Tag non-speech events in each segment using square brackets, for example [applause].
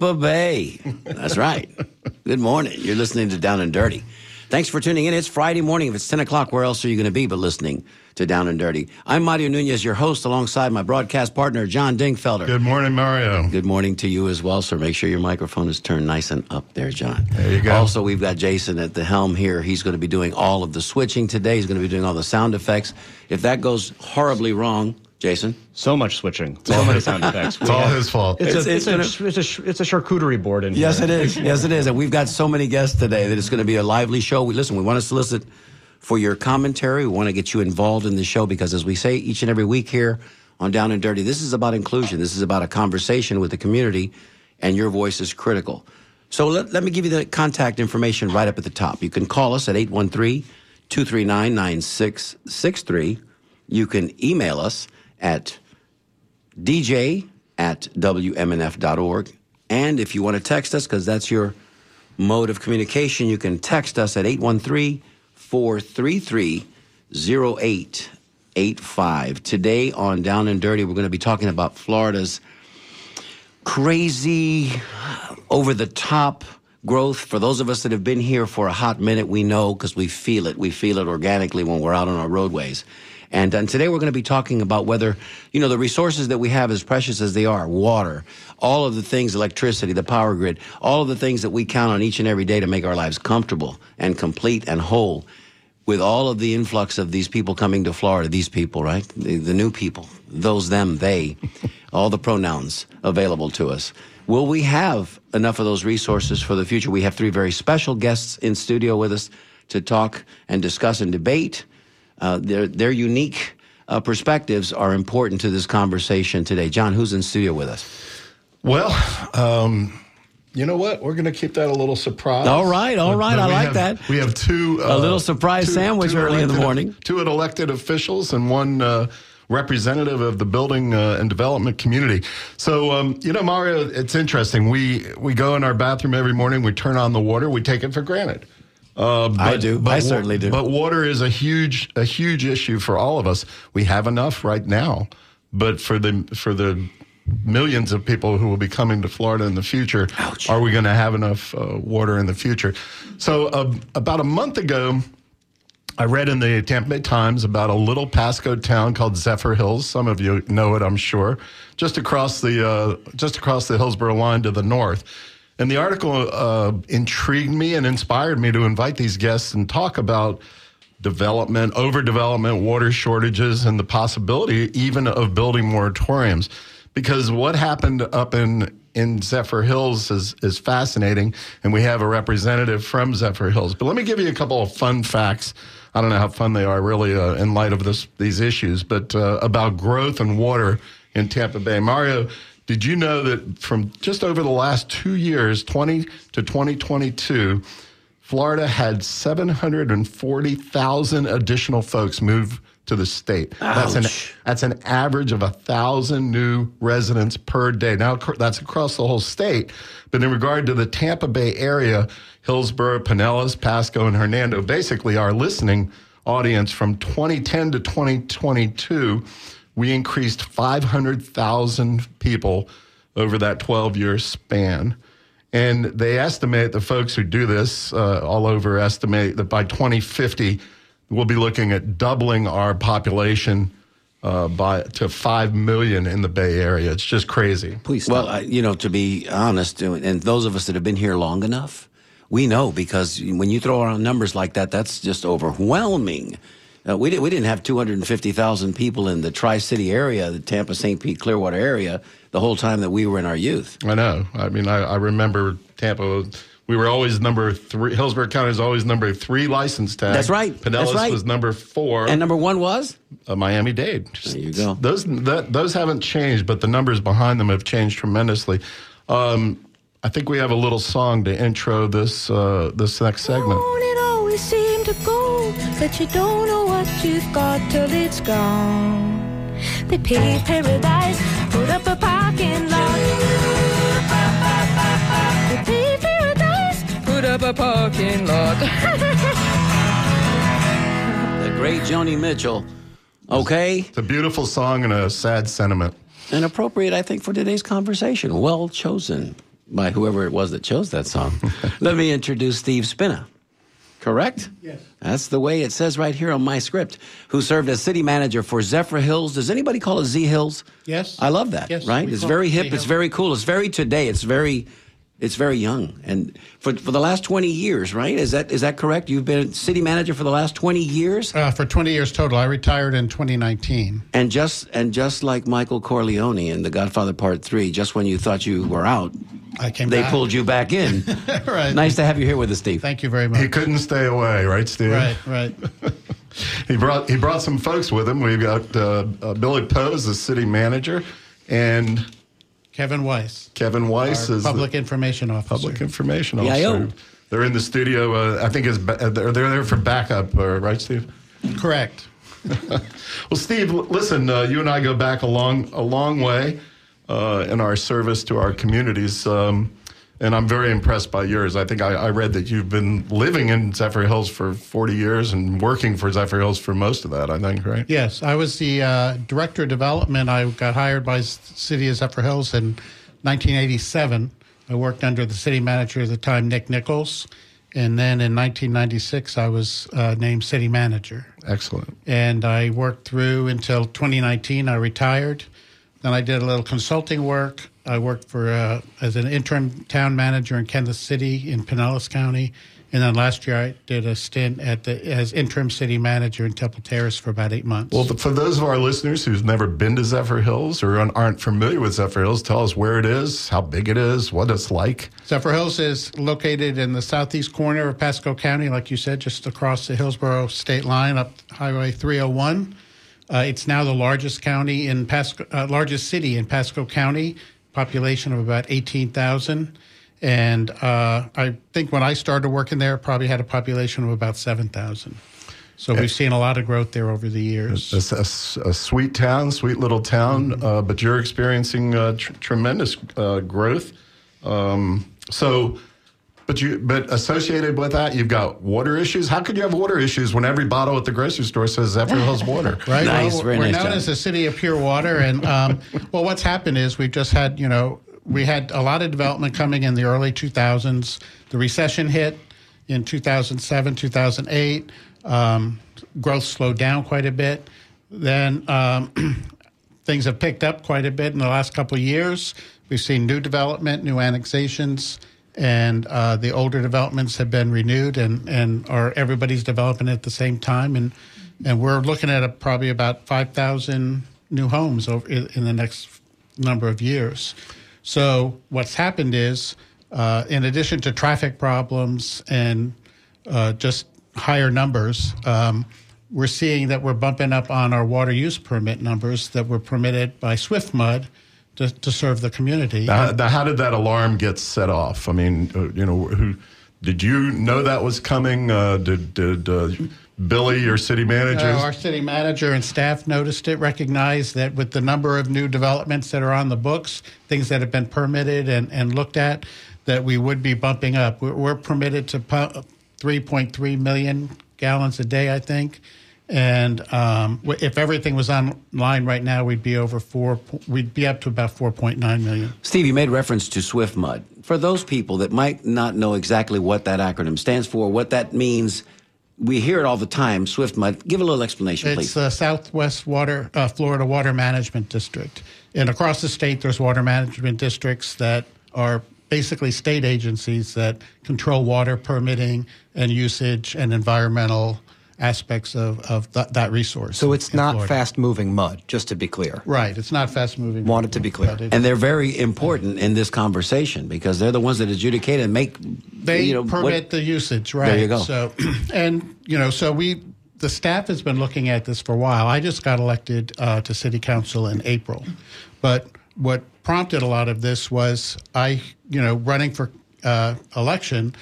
Tampa Bay. That's right. Good morning. You're listening to Down and Dirty. Thanks for tuning in. It's Friday morning. If it's 10 o'clock, where else are you going to be but listening to Down and Dirty? I'm Mario Nunez, your host, alongside my broadcast partner, John Dingfelder. Good morning, Mario. Good morning to you as well, sir. Make sure your microphone is turned nice and up there, John. There you go. Also, we've got Jason at the helm here. He's going to be doing all of the switching today. He's going to be doing all the sound effects. If that goes horribly wrong, Jason, So much switching. So many sound effects. It's all his fault. It's, It's- a, it's it's, a, it's, a, it's a charcuterie board in Yes, here. Yes, it is. Yes, it is. And we've got so many guests today that it's going to be a lively show. We listen. We want to solicit for your commentary. We want to get you involved in the show because, as we say each and every week here on Down and Dirty, this is about inclusion. This is about a conversation with the community, and your voice is critical. So let, let me give you the contact information right up at the top. You can call us at 813 239 9663. You can email us at dj at wmnf.org. And if you want to text us, because that's your mode of communication, you can text us at 813 433 0885. Today on Down and Dirty, we're going to be talking about Florida's crazy, over the top growth. For those of us that have been here for a hot minute, we know because we feel it. We feel it organically when we're out on our roadways. And, and today we're going to be talking about whether, you know, the resources that we have, as precious as they are, water, all of the things, electricity, the power grid, all of the things that we count on each and every day to make our lives comfortable and complete and whole with all of the influx of these people coming to Florida, these people, right? The, the new people, those, them, they, [laughs] all the pronouns available to us. Will we have enough of those resources for the future? We have three very special guests in studio with us to talk and discuss and debate. Uh, their, their unique uh, perspectives are important to this conversation today. John, who's in studio with us? Well, um, you know what? We're going to keep that a little surprise. All right, all right. I like have- that. We have two. A little surprise sandwich early in the morning. Two elected officials and one uh, representative of the building uh, and development community. So, um, you know, Mario, it's interesting. We we go in our bathroom every morning. We turn on the water. We take it for granted. Uh, I do. I wa- certainly do. But water is a huge a huge issue for all of us. We have enough right now, but for the for the millions of people who will be coming to Florida in the future, Ouch. are we going to have enough uh, water in the future? So uh, about a month ago. I read in the Tampa Bay Times about a little Pasco town called Zephyrhills. Some of you know it, I'm sure. Just across the uh, just across the Hillsborough line to the north. And the article uh, intrigued me and inspired me to invite these guests and talk about development, overdevelopment, water shortages, and the possibility even of building moratoriums. Because what happened up in in Zephyrhills is is fascinating, and we have a representative from Zephyrhills. But let me give you a couple of fun facts. I don't know how fun they are, really, uh, in light of this these issues, but uh, about growth and water in Tampa Bay. Mario, did you know that from just over the last two years, 20 to 2022, Florida had 740,000 additional folks move to the state. That's an that's an average of a thousand new residents per day. Now that's across the whole state, but in regard to the Tampa Bay area, Hillsborough, Pinellas, Pasco, and Hernando, basically our listening audience from 2010 to 2022, we increased 500,000 people over that 12 year span. And they estimate, the folks who do this uh, all over estimate that by 2050, we'll be looking at doubling our population uh, by to 5 million in the Bay Area. It's just crazy. Please Well. I, you know, to be honest, and those of us that have been here long enough, we know because when you throw around numbers like that, that's just overwhelming. Uh, we, did, we didn't have 250,000 people in the Tri City area, the Tampa, St. Pete, Clearwater area, the whole time that we were in our youth. I know. I mean, I, I remember Tampa. We were always number three. Hillsborough County is always number three license tag. That's right. Pinellas That's right. was number four. And number one was? uh, Miami Dade. There you go. Those that, those haven't changed, but the numbers behind them have changed tremendously. Um, I think we have a little song to intro this uh, this next segment. Won't it always seem to go that you don't know what you've got till it's gone? They paved paradise, put up a parking lot. They paved paradise, put up a parking lot. [laughs] The great Joni Mitchell. Okay? It's a beautiful song and a sad sentiment. and appropriate, I think, for today's conversation. Well chosen by whoever it was that chose that song. [laughs] Let me introduce Steve Spina. Correct? Yes. That's the way it says right here on my script. Who served as city manager for Zephyrhills? Does anybody call it Z Hills? Yes. I love that. Yes, right? we It's very it hip. It's very cool. It's very today. It's very, it's very young. And for for the last twenty years, right? Is that is that correct? You've been city manager for the last twenty years. Uh, for 20 years total. I retired in 2019. And just and just like Michael Corleone in The Godfather Part Three, just when you thought you were out, I came they back. pulled you back in. [laughs] right. nice to have you here with us, Steve. Thank you very much. He couldn't stay away, right, Steve? Right, right. [laughs] He brought he brought some folks with him. We've got uh, uh, Billy Poe, the city manager, and Kevin Weiss, Kevin Weiss our is public the information officer. public information PIO. officer. They're in the studio. Uh, I think is ba- uh, they're they're there for backup, uh, right, Steve? Correct. [laughs] Well, Steve, listen, uh, you and I go back a long, a long way uh, in our service to our communities, um, and I'm very impressed by yours. I think I, I read that you've been living in Zephyrhills for 40 years and working for Zephyrhills for most of that. I think, right? Yes, I was the uh, director of development. I got hired by the city of Zephyrhills in 1987. I worked under the city manager at the time, Nick Nichols. And then in 1996, I was uh, named city manager. Excellent. and I worked through until 2019. I retired. Then I did a little consulting work. I worked for uh, as an interim town manager in Kenneth City in Pinellas County, and then last year I did a stint at the as interim city manager in Temple Terrace for about eight months. Well, for those of our listeners who've never been to Zephyrhills or aren't familiar with Zephyrhills, tell us where it is, how big it is, what it's like. Zephyrhills is located in the southeast corner of Pasco County, like you said, just across the Hillsborough state line up Highway 301. Uh, it's now the largest county in Pasco, uh, largest city in Pasco County, population of about 18,000. And uh, I think when I started working there, it probably had a population of about 7,000. So we've seen a lot of growth there over the years. It's a, a sweet town, sweet little town, uh, but you're experiencing uh, tr- tremendous uh, growth. Um, so, but you, but associated with that, you've got water issues. How could you have water issues when every bottle at the grocery store says Zephyrhills water? [laughs] Right. Nice, well, very we're nice known job. as the city of pure water, and um, [laughs] well, what's happened is we've just had you know we had a lot of development coming in the early 2000s. The recession hit in 2007, 2008. Um, growth slowed down quite a bit. Then um, [clears throat] things have picked up quite a bit in the last couple of years. We've seen new development, new annexations, and uh, the older developments have been renewed, and and are everybody's developing at the same time, and and we're looking at a, probably about five thousand new homes over in, in the next number of years. So what's happened is, uh, in addition to traffic problems and uh, just higher numbers, um, we're seeing that we're bumping up on our water use permit numbers that were permitted by SwiftMud to, to serve the community. Now, now, how did that alarm get set off? I mean, uh, you know, who did you know that was coming? Uh, did did uh, Billy, your city manager? Uh, our city manager and staff noticed it, recognized that with the number of new developments that are on the books, things that have been permitted and, and looked at, that we would be bumping up. We're, we're permitted to pump 3.3 million gallons a day, I think. And um, if everything was online right now, we'd be over four. We'd be up to about 4.9 million. Steve, you made reference to Swift Mud. For those people that might not know exactly what that acronym stands for, what that means, we hear it all the time. Swift Mud. Give a little explanation, It's please. the Southwest Water, uh, Florida Water Management District, and across the state, there's water management districts that are basically state agencies that control water permitting and usage and environmental aspects of, of th- that resource. So it's in not Florida. fast moving mud, just to be clear. Right. It's not fast moving. Wanted to be clear. It- and they're very important in this conversation because they're the ones that adjudicate and make. they you know, what- permit the usage, right? There you go. So, [clears throat] and you know, so we the staff has been looking at this for a while. I just got elected uh, to city council in April, but what prompted a lot of this was I, you know, running for uh, election.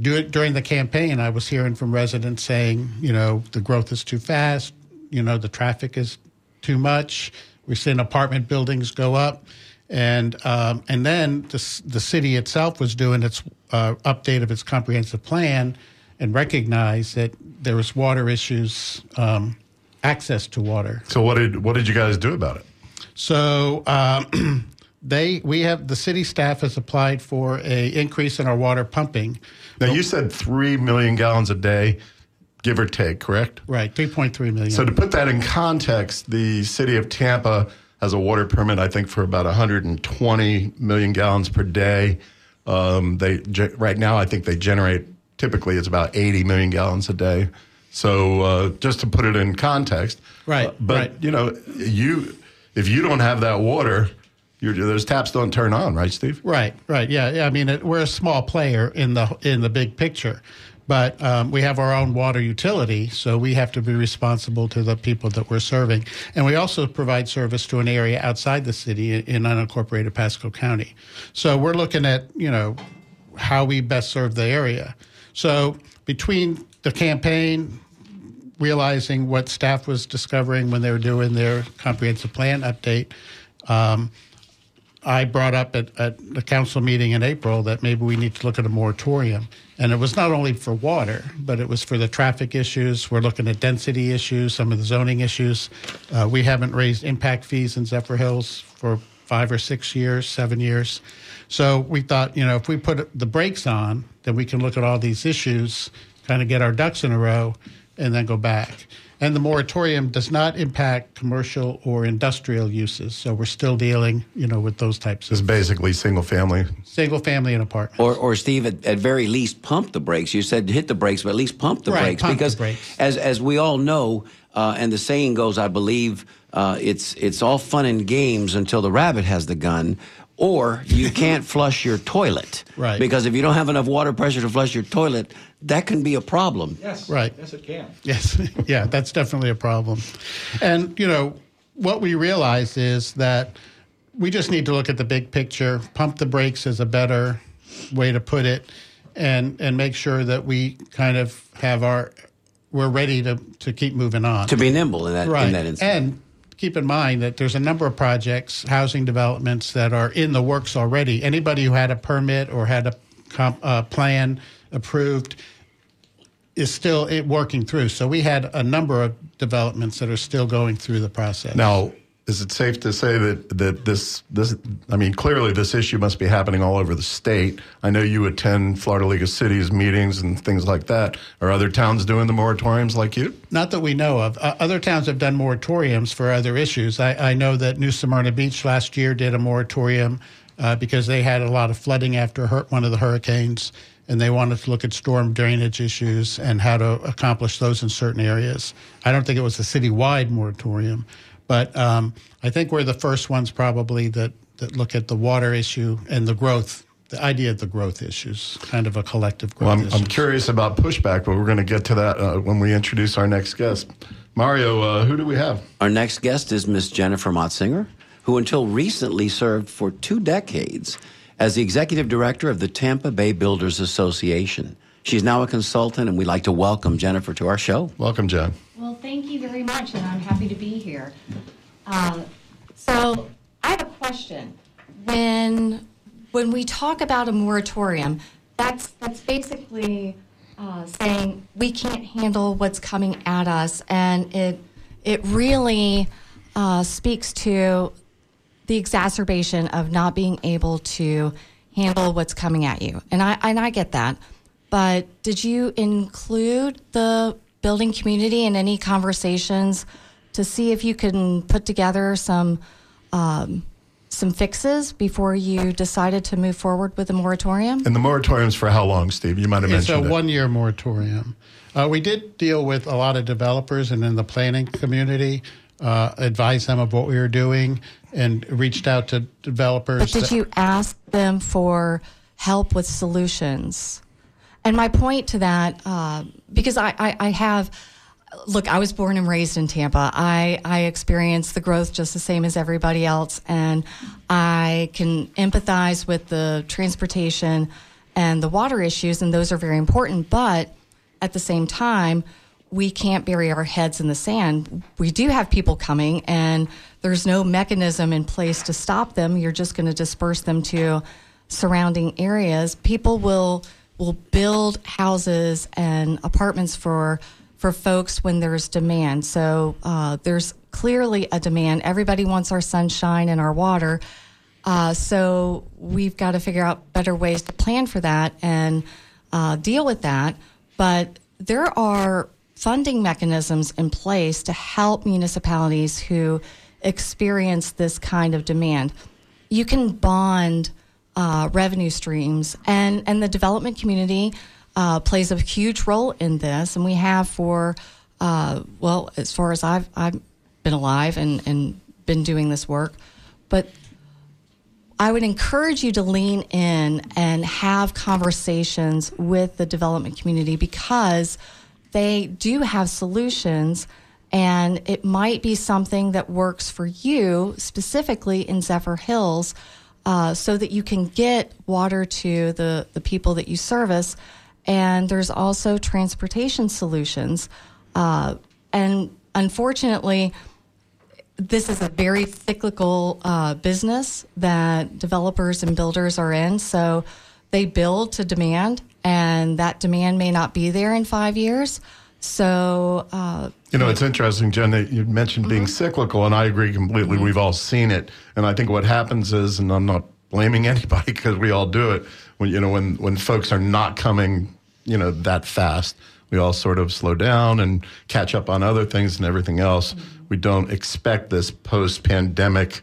Do during the campaign, I was hearing from residents saying, you know, the growth is too fast. You know, the traffic is too much. We're seeing apartment buildings go up, and um, and then the the city itself was doing its uh, update of its comprehensive plan, and recognized that there was water issues, um, access to water. so what did what did you guys do about it? So um, [clears throat] they we have the city staff has applied for a increase in our water pumping. Now, you said 3 million gallons a day, give or take, correct? Right, 3.3 million. So, to put that in context, the city of Tampa has a water permit, I think, for about 120 million gallons per day. Um, they right now, I think they generate typically it's about 80 million gallons a day. So, uh, just to put it in context, Right, uh, but right. you know, you if you don't have that water, your those taps don't turn on, right, Steve? Right, right, yeah, yeah. I mean, it, we're a small player in the in the big picture, but um, we have our own water utility, so we have to be responsible to the people that we're serving, and we also provide service to an area outside the city in, in unincorporated Pasco County. So we're looking at you know how we best serve the area. So between the campaign, realizing what staff was discovering when they were doing their comprehensive plan update. Um, I brought up at, at the council meeting in April that maybe we need to look at a moratorium. And it was not only for water, but it was for the traffic issues. We're looking at density issues, some of the zoning issues. Uh, we haven't raised impact fees in Zephyrhills for five or six years, seven years. So we thought, you know, if we put the brakes on, then we can look at all these issues, kind of get our ducks in a row, and then go back. And the moratorium does not impact commercial or industrial uses. So we're still dealing, you know, with those types It's of basically single family. single family and apartments. Or, or Steve, at, at very least, pump the brakes. You said hit the brakes, but at least pump the Right, brakes pump the because, brakes. as as we all know, uh, and the saying goes, I believe, uh, it's it's all fun and games until the rabbit has the gun. Or you can't [laughs] flush your toilet, Right. Because if you don't have enough water pressure to flush your toilet, that can be a problem. Yes. Right. Yes, it can. Yes, [laughs] yeah, that's definitely a problem. And, you know, what we realize is that we just need to look at the big picture. Pump the brakes is a better way to put it, and, and make sure that we kind of have our, we're ready to, to keep moving on. To be nimble in that right. in that instance. And keep in mind that there's a number of projects, housing developments that are in the works already. Anybody who had a permit or had a comp, uh, plan approved is still working through. So we had a number of developments that are still going through the process. Now, is it safe to say that that this this I mean clearly this issue must be happening all over the state. I know you attend Florida League of Cities meetings and things like that. Are other towns doing the moratoriums like you? Not that we know of. Uh, other towns have done moratoriums for other issues. I, I know that New Smyrna Beach last year did a moratorium uh, because they had a lot of flooding after one of the hurricanes, and they wanted to look at storm drainage issues and how to accomplish those in certain areas. I don't think it was a citywide moratorium, but um, I think we're the first ones probably that, that look at the water issue and the growth. The idea of the growth issues, kind of a collective growth Well, I'm, issue. I'm curious about pushback, but we're going to get to that uh, when we introduce our next guest. Mario, uh, who do we have? Our next guest is Miss Jennifer Motsinger, who until recently served for two decades as the executive director of the Tampa Bay Builders Association. She's now a consultant, and we'd like to welcome Jennifer to our show. Welcome, Jen. Well, thank you very much, and I'm happy to be here. Uh, so, I have a question. When when we talk about a moratorium, that's that's basically uh, saying we can't handle what's coming at us, and it it really uh, speaks to the exacerbation of not being able to handle what's coming at you. And I and I get that. But did you include the building community in any conversations to see if you can put together some um, some fixes before you decided to move forward with the moratorium? And the moratorium's for how long, Steve? You might have It's a mentioned it. one-year moratorium. Uh, we did deal with a lot of developers and in the planning community, uh, advise them of what we were doing, and reached out to developers. But did you ask them for help with solutions? And my point to that, uh, because I, I, I have, look, I was born and raised in Tampa. I, I experienced the growth just the same as everybody else. And I can empathize with the transportation and the water issues, and those are very important. But at the same time, we can't bury our heads in the sand. We do have people coming, and there's no mechanism in place to stop them. You're just going to disperse them to surrounding areas. People will will build houses and apartments for for folks when there's demand. So uh, there's clearly a demand. Everybody wants our sunshine and our water. Uh, so we've got to figure out better ways to plan for that and uh, deal with that. But there are funding mechanisms in place to help municipalities who experience this kind of demand. You can bond uh, revenue streams, and, and the development community uh, plays a huge role in this, and we have for, uh, well, as far as I've, I've been alive and, and been doing this work. But I would encourage you to lean in and have conversations with the development community because they do have solutions. And it might be something that works for you specifically in Zephyrhills uh, so that you can get water to the, the people that you service. And there's also transportation solutions. Uh, and unfortunately, this is a very cyclical uh, business that developers and builders are in. So they build to demand, and that demand may not be there in five years. So, uh, you know, it's interesting, Jen, that you mentioned being mm-hmm. cyclical, and I agree completely. Mm-hmm. We've all seen it. And I think what happens is, and I'm not blaming [laughs] anybody because we all do it, when, you know, when, when folks are not coming, you know, that fast, we all sort of slow down and catch up on other things and everything else. Mm-hmm. We don't expect this post pandemic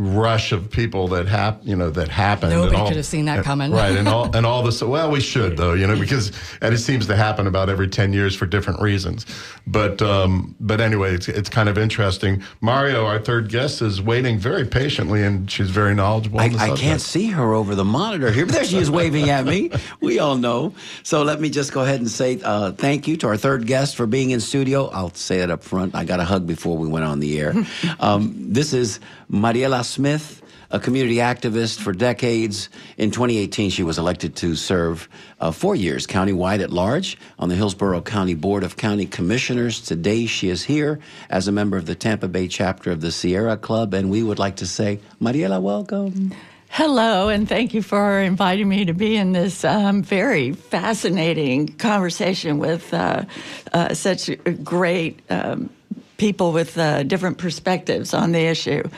rush of people that hap- you know that happened. Nobody and all- could have seen that and- coming. right? And all [laughs] and all this. Well, we should though, you know, because and it seems to happen about every ten years for different reasons. But um, but anyway, it's it's kind of interesting. Mario, our third guest, is waiting very patiently, and she's very knowledgeable. I, the I can't see her over the monitor here, but there she is waving at me. [laughs] We all know. So let me just go ahead and say uh, thank you to our third guest for being in studio. I'll say it up front. I got a hug before we went on the air. [laughs] um, this is Mariella Smith, a community activist for decades. In 2018, she was elected to serve uh, four years countywide at large on the Hillsborough County Board of County Commissioners. Today, she is here as a member of the Tampa Bay chapter of the Sierra Club, and we would like to say, Mariella, welcome. Hello, and thank you for inviting me to be in this um, very fascinating conversation with uh, uh, such great um, people with uh, different perspectives on the issue.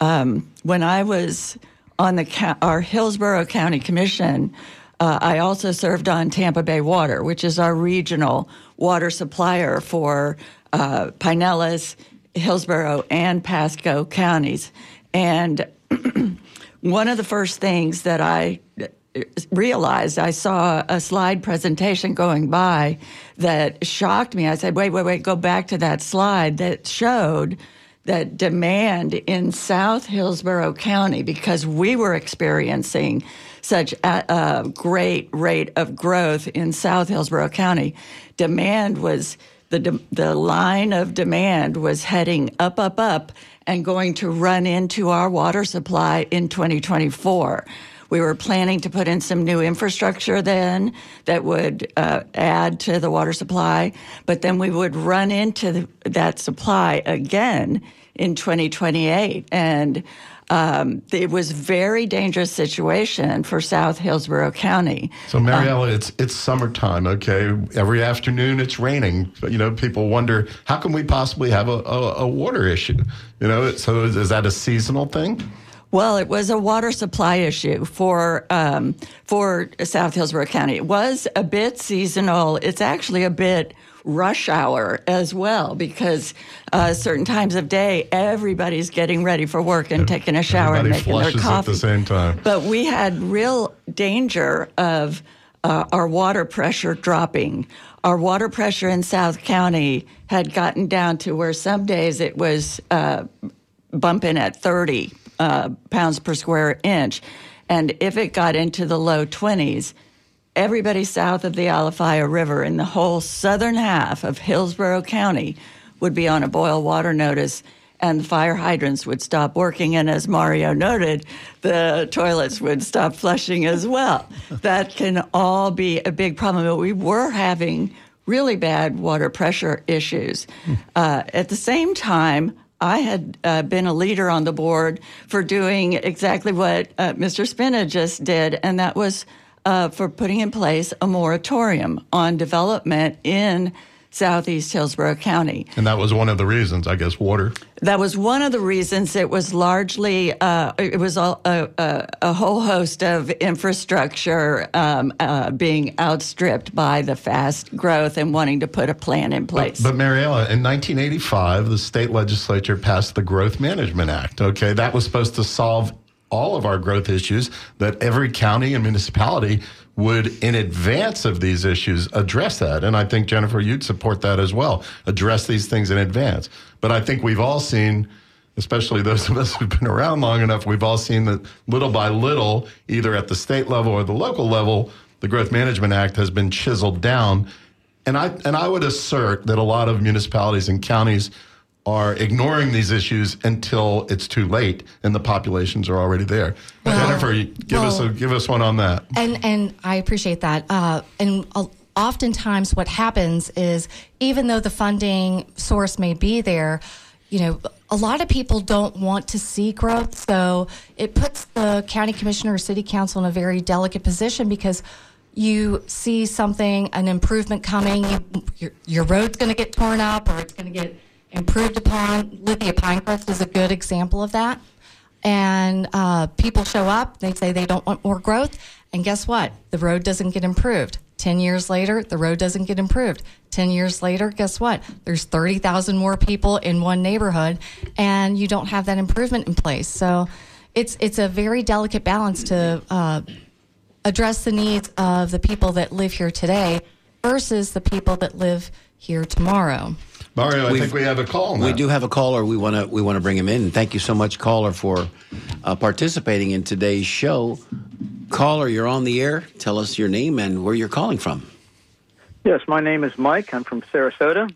Um, when I was on the our Hillsborough County Commission, uh, I also served on Tampa Bay Water, which is our regional water supplier for uh, Pinellas, Hillsborough, and Pasco counties. And [clears throat] one of the first things that I realized, I saw a slide presentation going by that shocked me. I said, wait, wait, wait, go back to that slide that showed that demand in South Hillsborough County, because we were experiencing such a, a great rate of growth in South Hillsborough County, demand was the de- the line of demand was heading up, up, up, and going to run into our water supply in 2024. We were planning to put in some new infrastructure then that would uh, add to the water supply, but then we would run into the, that supply again in 2028. And um, it was a very dangerous situation for South Hillsborough County. So, Mariella, it's it's summertime. Okay, every afternoon it's raining. But, you know, people wonder how can we possibly have a, a, a water issue? You know, so is, is that a seasonal thing? Well, it was a water supply issue for um, for South Hillsborough County. It was a bit seasonal. It's actually a bit rush hour as well because uh, certain times of day everybody's getting ready for work and taking a shower Everybody and making their coffee at the same time. But we had real danger of uh, our water pressure dropping. Our water pressure in South County had gotten down to where some days it was uh, bumping at 30 uh, pounds per square inch. And if it got into the low 20s, everybody south of the Alafia River in the whole southern half of Hillsborough County would be on a boil water notice and the fire hydrants would stop working. And as Mario noted, the toilets would stop flushing as well. that can all be a big problem. But we were having really bad water pressure issues. Uh, at the same time, I had uh, been a leader on the board for doing exactly what uh, Mr. Spina just did, and that was uh, for putting in place a moratorium on development in southeast Hillsborough County. And that was one of the reasons, I guess, water. That was one of the reasons. It was largely, uh, it was a, a, a, whole host of infrastructure um, uh, being outstripped by the fast growth and wanting to put a plan in place. But, but Mariella, in 1985, the state legislature passed the Growth Management Act. Okay, that was supposed to solve all of our growth issues that every county and municipality would, in advance of these issues, address that. And I think, Jennifer, you'd support that as well. Address these things in advance. But I think we've all seen, especially those of us [laughs] who've been around long enough, we've all seen that little by little, either at the state level or the local level, the Growth Management Act has been chiseled down. And I, and I would assert that a lot of municipalities and counties are ignoring these issues until it's too late and the populations are already there. Well, Jennifer, give well, us a, give us one on that. And and I appreciate that. Uh, and uh, oftentimes, what happens is even though the funding source may be there, you know, a lot of people don't want to see growth. So it puts the county commissioner or city council in a very delicate position because you see something, an improvement coming, you, your, your road's going to get torn up or it's going to get improved upon. Lithia Pinecrest is a good example of that. And uh, people show up, they say they don't want more growth, and guess what? The road doesn't get improved. 10 years later, the road doesn't get improved. 10 years later, guess what? There's 30,000 more people in one neighborhood, and you don't have that improvement in place. So it's, it's a very delicate balance to uh, address the needs of the people that live here today versus the people that live here tomorrow. Mario, I We've, think we have a call. Now. We do have a caller. We want to we want to bring him in. Thank you so much, caller, for uh, participating in today's show. Caller, you're on the air. Tell us your name and where you're calling from. Yes, my name is Mike. I'm from Sarasota.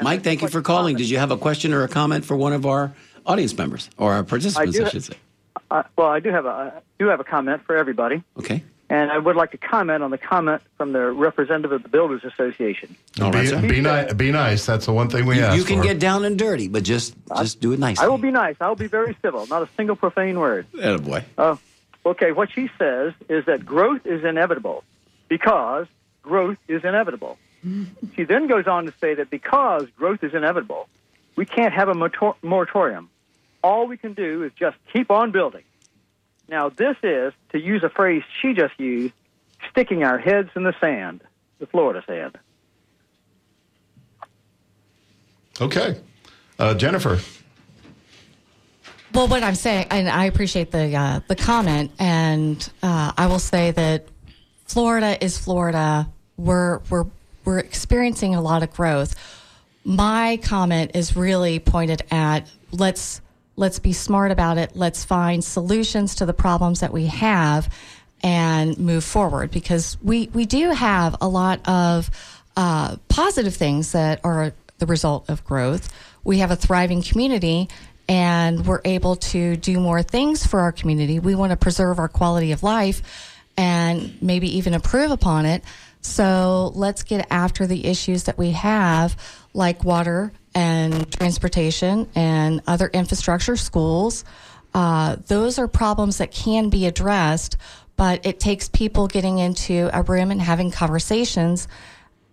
Mike, thank you for calling. Did you have a question or a comment for one of our audience members or our participants? I, do, I should say. Uh, well, I do have a I do have a comment for everybody. Okay. And I would like to comment on the comment from the representative of the Builders Association. All right, be, be, ni- be nice. That's the one thing we you, ask You can for. get down and dirty, but just just do it nicely. I will be nice. I will be very civil. Not a single profane word. boy. Oh, uh, okay. What she says is that growth is inevitable because growth is inevitable. [laughs] she then goes on to say that because growth is inevitable, we can't have a moratorium. All we can do is just keep on building. Now, this is, to use a phrase she just used, sticking our heads in the sand, the Florida sand. Okay. Uh, Jennifer. Well, what I'm saying, and I appreciate the uh, the comment, and uh, I will say that Florida is Florida. We're we're we're experiencing a lot of growth. My comment is really pointed at let's let's be smart about it. Let's find solutions to the problems that we have and move forward because we, we do have a lot of uh, positive things that are the result of growth. We have a thriving community and we're able to do more things for our community. We want to preserve our quality of life and maybe even improve upon it. So let's get after the issues that we have, like water and transportation and other infrastructure, schools. Uh, those are problems that can be addressed, but it takes people getting into a room and having conversations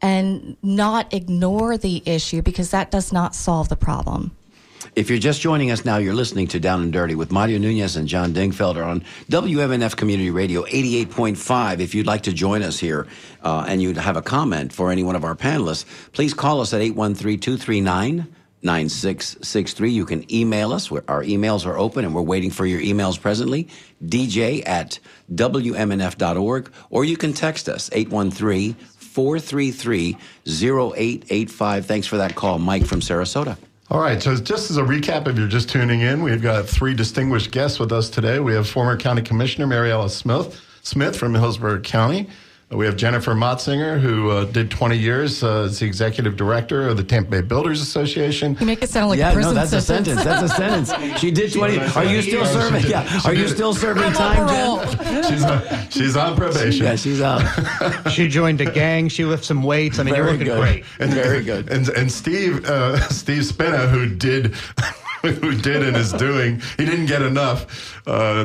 and not ignore the issue because that does not solve the problem. If you're just joining us now, you're listening to Down and Dirty with Mario Nunez and John Dingfelder on WMNF Community Radio 88.5. If you'd like to join us here uh, and you'd have a comment for any one of our panelists, please call us at 813 239 9663. You can email us. Our emails are open and we're waiting for your emails presently. DJ at WMNF.org. Or you can text us 813 433 0885. Thanks for that call, Mike from Sarasota. All right, so just as a recap, if you're just tuning in, we've got three distinguished guests with us today. We have former County Commissioner Mariella Smith, Smith from Hillsborough County. We have Jennifer Motsinger, who uh, did 20 years uh, as the executive director of the Tampa Bay Builders Association. You make it sound like yeah, a prison no, that's sentence. a sentence. That's a sentence. She did 20. Are you still serving? Yeah. Are you still serving time, Jen? She's on, she's on probation. Yeah, she's out. [laughs] she joined a gang. She lifts some weights. I mean, Very you're looking good. great. And, Very good. And and Steve uh, Steve Spina, who did [laughs] who did and is doing. He didn't get enough.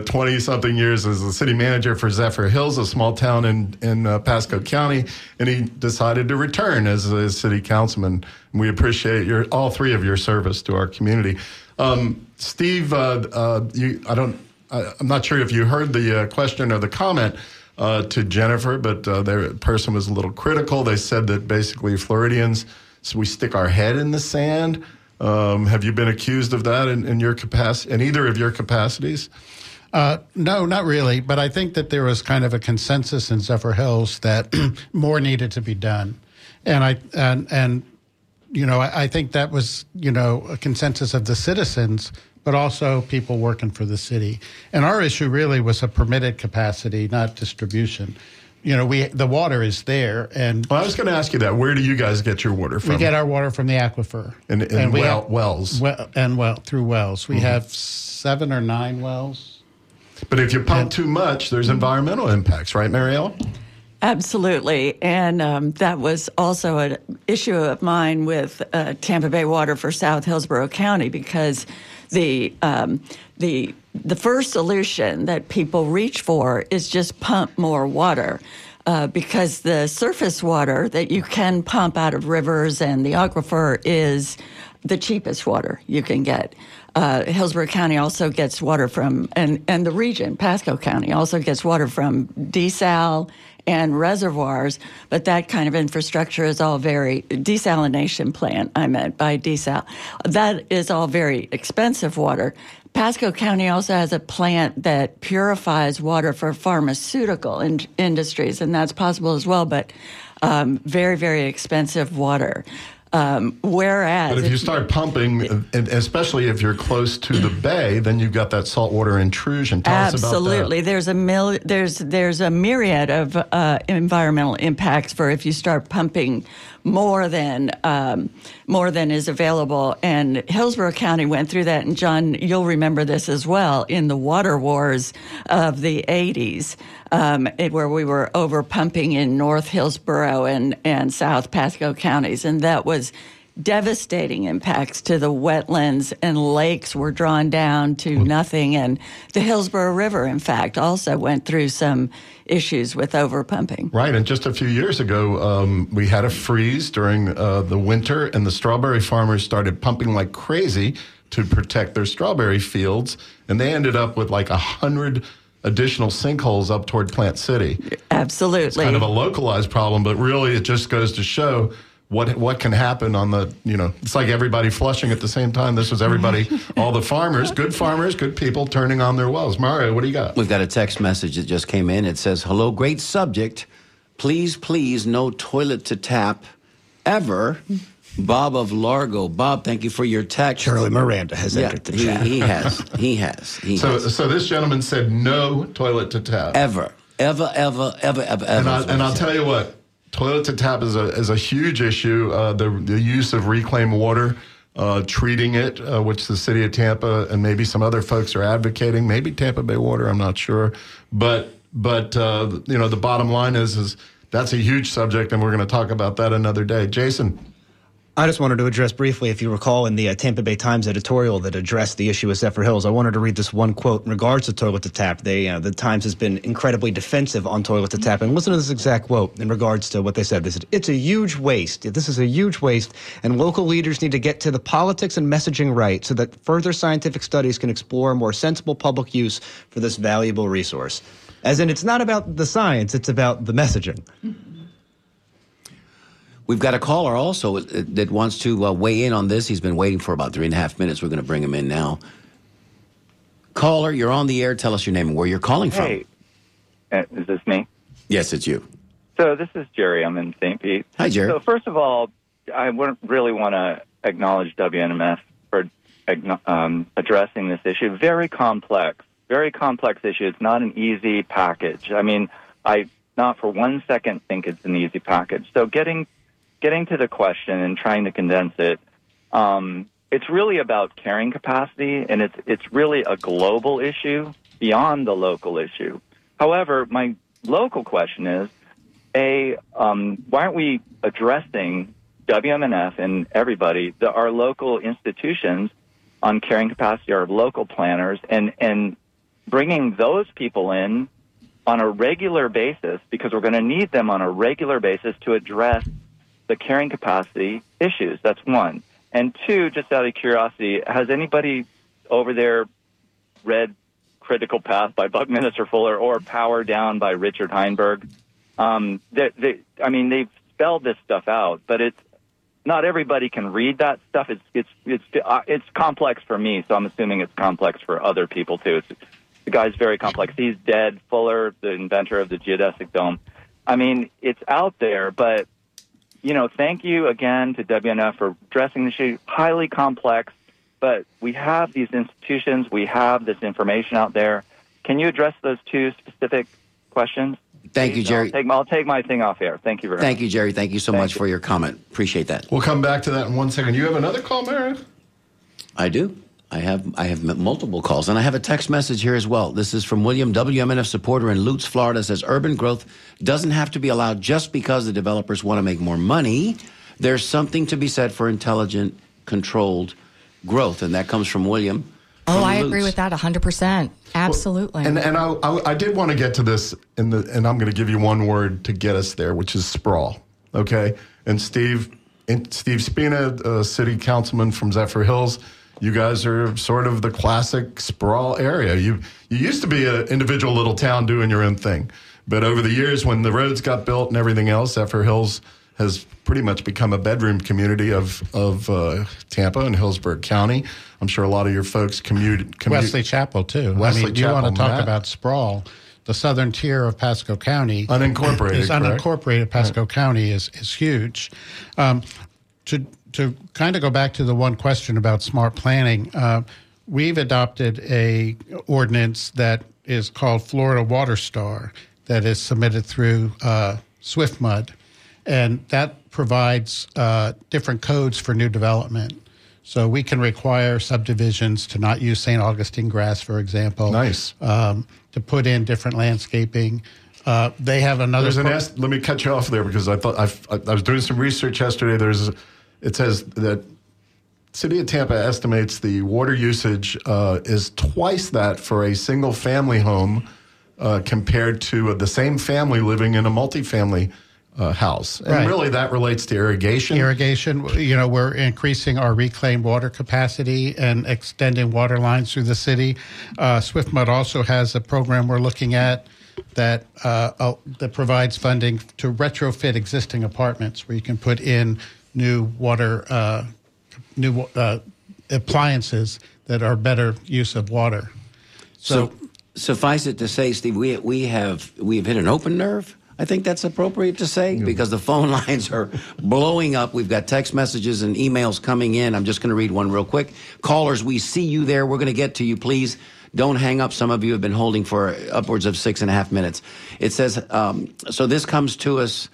Twenty something years as the city manager for Zephyrhills, a small town in in uh, Pasco County, and he decided to return as a city councilman. We appreciate your all three of your service to our community. Um, Steve, uh, uh, you, I don't. I, I'm not sure if you heard the uh, question or the comment uh, to Jennifer, but uh, the person was a little critical. They said that basically Floridians, so we stick our head in the sand. Um, have you been accused of that in, in your capacity, in either of your capacities? Uh, no, not really. But I think that there was kind of a consensus in Zephyrhills that [clears throat] more needed to be done, and I and and you know I, I think that was you know a consensus of the citizens, but also people working for the city. And our issue really was a permitted capacity, not distribution. You know, we the water is there, and Well, I was going to ask you that. Where do you guys get your water from? we get our water from the aquifer And- and we well- have- wells. well, and well through wells. Mm-hmm. We have seven or nine wells. but if you pump too much, there's environmental impacts, right, Mariella? Absolutely. And um, that was also an issue of mine with uh, Tampa Bay Water for South Hillsborough County because the, um, the, the first solution that people reach for is just pump more water. Uh, because the surface water that you can pump out of rivers and the aquifer is the cheapest water you can get. Uh, Hillsborough County also gets water from, and, and the region, Pasco County, also gets water from desal and reservoirs, but that kind of infrastructure is all very, desalination plant, I meant by desal. That is all very expensive water. Pasco County also has a plant that purifies water for pharmaceutical in- industries, and that's possible as well, but um, very, very expensive water. Um, whereas, But if you start pumping, especially if you're close to the [clears throat] bay, then you've got that saltwater intrusion. Tell us about Absolutely, that. there's a mil- there's there's a myriad of uh, environmental impacts for if you start pumping more than um, more than is available. And Hillsborough County went through that, and John, you'll remember this as well. In the water wars of the '80s, um, it- where we were over pumping in North Hillsborough and and South Pasco counties, and that was devastating impacts to the wetlands and lakes were drawn down to nothing. And the Hillsborough River, in fact, also went through some issues with overpumping. Right, and just a few years ago, um, we had a freeze during uh, the winter, and the strawberry farmers started pumping like crazy to protect their strawberry fields, and they ended up with like a hundred additional sinkholes up toward Plant City. Absolutely. kind of a localized problem, but really it just goes to show what what can happen on the you know it's like everybody flushing at the same time. This was everybody, [laughs] all the farmers, good farmers, good people turning on their wells. Mario, what do you got? We've got a text message that just came in. It says, Hello, great subject. Please, please, no toilet to tap ever. Bob of Largo. Bob, thank you for your text. Charlie Miranda has Yeah, entered the he, chat. he [laughs] has. He has. He So has. so this gentleman said no toilet to tap. Ever. Ever, ever, ever, ever, ever. And, I, and I'll said. tell you what, toilet to tap is a is a huge issue. Uh, the the use of reclaimed water, uh, treating it, uh, which the city of Tampa and maybe some other folks are advocating. Maybe Tampa Bay Water, I'm not sure, but but uh, you know the bottom line is is that's a huge subject, and we're going to talk about that another day. Jason. I just wanted to address briefly, if you recall, in the uh, Tampa Bay Times editorial that addressed the issue with Zephyrhills, I wanted to read this one quote in regards to toilet to tap. They, uh, the Times has been incredibly defensive on toilet to tap, and listen to this exact quote in regards to what they said. They said, "It's a huge waste. This is a huge waste, and local leaders need to get to the politics and messaging right, so that further scientific studies can explore more sensible public use for this valuable resource." As in, it's not about the science; it's about the messaging. We've got a caller also uh, that wants to uh, weigh in on this. He's been waiting for about three and a half minutes. We're going to bring him in now. Caller, you're on the air. Tell us your name and where you're calling from. Hey, uh, is this me? Yes, it's you. So this is Jerry. I'm in St. Pete. Hi, Jerry. So first of all, I would really want to acknowledge WNMF for um, addressing this issue. Very complex, very complex issue. It's not an easy package. I mean, I not for one second think it's an easy package. So getting getting to the question and trying to condense it, um, it's really about carrying capacity, and it's it's really a global issue beyond the local issue. However, my local question is, a um, why aren't we addressing WMNF and everybody, the, our local institutions, on carrying capacity are local planners, and and bringing those people in on a regular basis because we're going to need them on a regular basis to address the carrying capacity issues. That's one. And two, just out of curiosity, has anybody over there read Critical Path by Buckminster Fuller or Power Down by Richard Heinberg? Um, they, they, I mean, they've spelled this stuff out, but it's not everybody can read that stuff. It's it's it's uh, it's complex for me, so I'm assuming it's complex for other people too. It's, the guy's very complex. He's dead. Fuller, the inventor of the geodesic dome. I mean, it's out there, but you know, thank you again to WNF for addressing the issue. Highly complex, but we have these institutions, we have this information out there. Can you address those two specific questions? Thank you, Jerry. I'll take, I'll take my thing off air. Thank you very much. Thank much. you, Jerry. Thank you so much for your comment. Appreciate that. We'll come back to that in one second. You have another call, Mary? I do. I have I have multiple calls, and I have a text message here as well. This is from William WMNF supporter in Lutz, Florida. Says urban growth doesn't have to be allowed just because the developers want to make more money. There's something to be said for intelligent, controlled growth, and that comes from William. Oh, from I agree with that 100%. Absolutely. And and I, I, I did want to get to this in the and I'm going to give you one word to get us there, which is sprawl. Okay, and Steve, and Steve Spina, uh, city councilman from Zephyrhills. You guys are sort of the classic sprawl area. You you used to be an individual little town doing your own thing, but over the years, when the roads got built and everything else, Zephyrhills has pretty much become a bedroom community of of uh, Tampa and Hillsborough County. I'm sure a lot of your folks commute. commute Wesley Chapel too. Wesley I mean, you want to talk Matt. about sprawl? The southern tier of Pasco County, Unincorporated, is correct? unincorporated. Pasco County is is huge. Um, to to kind of go back to the one question about smart planning, uh, we've adopted a ordinance that is called Florida Water Star that is submitted through uh, SwiftMud, and that provides uh, different codes for new development. So we can require subdivisions to not use St. Augustine grass, for example. Nice. Um, to put in different landscaping. Uh, they have another. There's an let me cut you off there because I thought I've, I, I was doing some research yesterday. There's it says that City of Tampa estimates the water usage uh, is twice that for a single family home uh, compared to the same family living in a multifamily uh, house. And Right. really, that relates to irrigation. irrigation. You know, we're increasing our reclaimed water capacity and extending water lines through the city. Uh, SwiftMud also has a program we're looking at that uh, uh, that provides funding to retrofit existing apartments, where you can put in new water, uh, new uh, appliances that are better use of water. So, suffice it to say, Steve, we we have we have hit an open nerve. I think that's appropriate to say because the phone [laughs] lines are blowing up. We've got text messages and emails coming in. I'm just going to read one real quick. Callers, we see you there. We're going to get to you. Please don't hang up. Some of you have been holding for upwards of six and a half minutes. It says, um, so this comes to us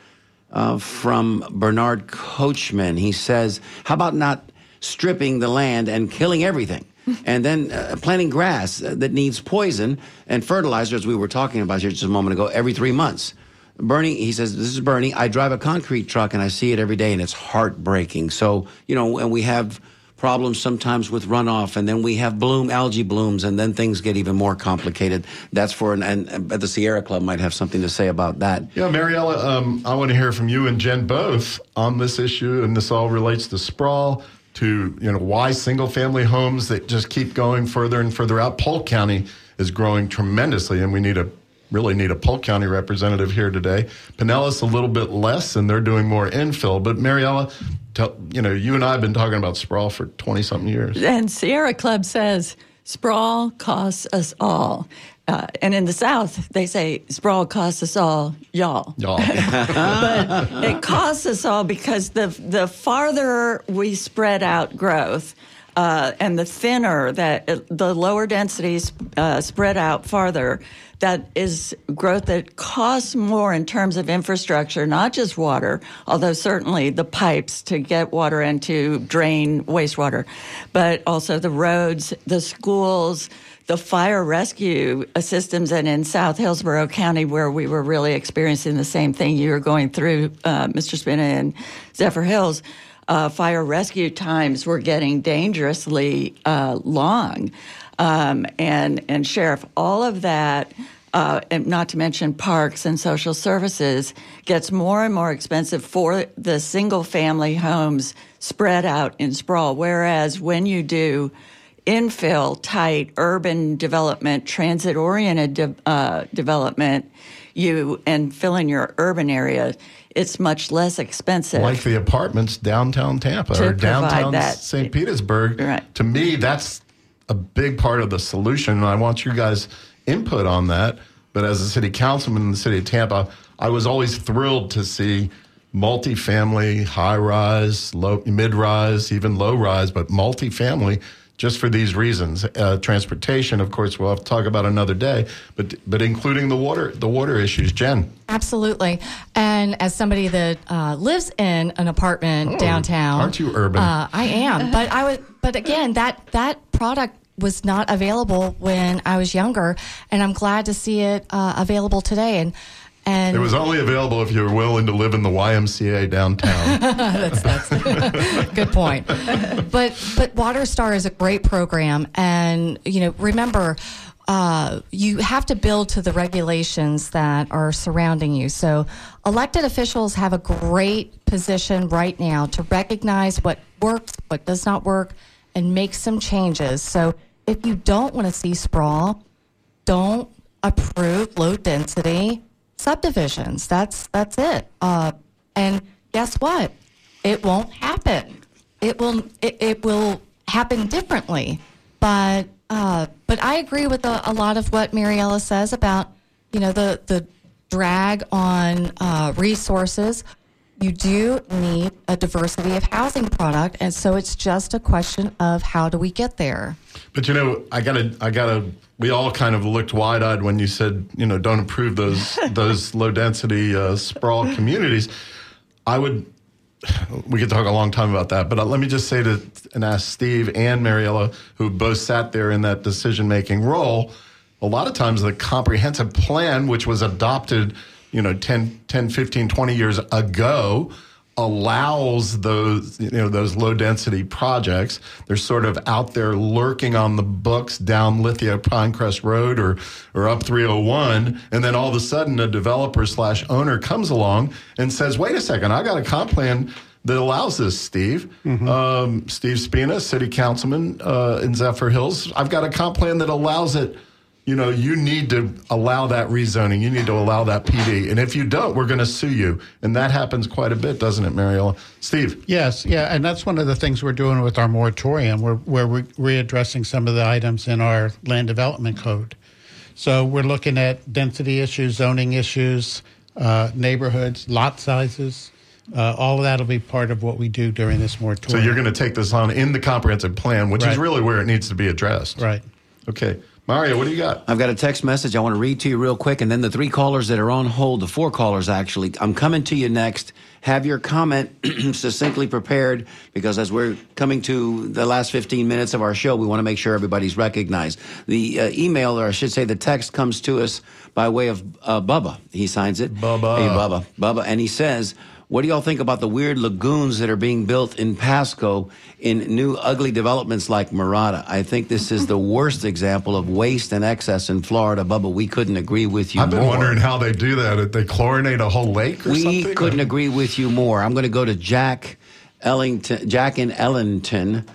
uh, from Bernard Coachman. He says, how about not stripping the land and killing everything? [laughs] and then uh, planting grass that needs poison and fertilizer, as we were talking about here just a moment ago, every three months. Bernie, he says, this is Bernie. I drive a concrete truck and I see it every day and it's heartbreaking. So, you know, and we have problems sometimes with runoff and then we have bloom, algae blooms and then things get even more complicated. That's for, an, and, the Sierra Club might have something to say about that. Yeah, Mariella, um, I want to hear from you and Jen both on this issue, and this all relates to sprawl, to you know why single-family homes that just keep going further and further out. Polk County is growing tremendously, and we need a really need a Polk County representative here today. Pinellas a little bit less, and they're doing more infill. But Mariella, tell, you know, you and I have been talking about sprawl for twenty something years. And Sierra Club says sprawl costs us all. Uh, and in the South, they say sprawl costs us all, y'all. Y'all, [laughs] but it costs us all because the the farther we spread out growth. Uh, and the thinner that uh, the lower densities uh, spread out farther, that is growth that costs more in terms of infrastructure, not just water, although certainly the pipes to get water and to drain wastewater, but also the roads, the schools, the fire rescue systems, and in South Hillsborough County, where we were really experiencing the same thing you were going through, uh, Mr. Spina and Zephyrhills. uh, fire rescue times were getting dangerously uh, long. Um, and, and, Sheriff, all of that, uh, and not to mention parks and social services, gets more and more expensive for the single family homes spread out in sprawl. Whereas when you do infill, tight, urban development, transit oriented de- uh, development, you and fill in your urban area, it's much less expensive. Like the apartments downtown Tampa or downtown. St. Petersburg. Right. To me, that's a big part of the solution. And I want you guys' input on that. But as a city councilman in the city of Tampa, I was always thrilled to see multifamily, high rise, low, mid rise, even low rise, but multifamily just for these reasons. Uh, transportation, of course, we'll have to talk about another day, but but including the water the water issues. Jen, Absolutely. And as somebody that uh, lives in an apartment Oh, downtown, aren't you urban? Uh, I am, but I was. But again, that that product was not available when I was younger, and I'm glad to see it uh, available today. And and it was only available if you were willing to live in the YMCA downtown. [laughs] that's, that's [laughs] good point. But but WaterStar is a great program, and you know remember. Uh, you have to build to the regulations that are surrounding you. So, elected officials have a great position right now to recognize what works, what does not work, and make some changes. So, if you don't want to see sprawl, don't approve low density subdivisions. That's that's it. Uh, and guess what? It won't happen. It will it, it will happen differently. But uh, but I agree with a, a lot of what Mariella says about you know the the drag on uh, resources. You do need a diversity of housing product, and so it's just a question of how do we get there. But you know, I gotta, I gotta. We all kind of looked wide-eyed when you said, you know, don't approve those [laughs] those low-density uh, sprawl communities. I would. We could talk a long time about that, but uh, let me just say to and ask Steve and Mariella, who both sat there in that decision-making role. A lot of times, the comprehensive plan, which was adopted, you know, 10, 10 15, 20 years ago, allows those you know those low density projects. They're sort of out there lurking on the books down Lithia Pinecrest Road or or up 301 and then all of a sudden a developer slash owner comes along and says wait a second I got a comp plan that allows this Steve. Um, Steve Spina city councilman uh, in Zephyrhills I've got a comp plan that allows it you know, you need to allow that rezoning. You need to allow that PD. And if you don't, we're going to sue you. And that happens quite a bit, doesn't it, Mariella? Steve? Yes, yeah, and that's one of the things we're doing with our moratorium. We're, we're readdressing some of the items in our land development code. So we're looking at density issues, zoning issues, uh, neighborhoods, lot sizes. Uh, all of that will be part of what we do during this moratorium. So you're going to take this on in the comprehensive plan, which is really where it needs to be addressed. right. Okay. Mario, what do you got? I've got a text message I want to read to you real quick, and then the three callers that are on hold, the four callers actually. I'm coming to you next. Have your comment [clears throat] succinctly prepared because as we're coming to the last 15 minutes of our show, we want to make sure everybody's recognized. The uh, email, or I should say the text, comes to us by way of uh, Bubba. He signs it. Bubba. Hey, Bubba. Bubba. And he says, what do y'all think about the weird lagoons that are being built in Pasco in new ugly developments like Mirada? I think this is the [laughs] worst example of waste and excess in Florida. Bubba, we couldn't agree with you more. I've been more. wondering how they do that. If they chlorinate a whole lake or we something? couldn't agree with you more. I'm going to go to Jack Ellington, Jack in Ellenton.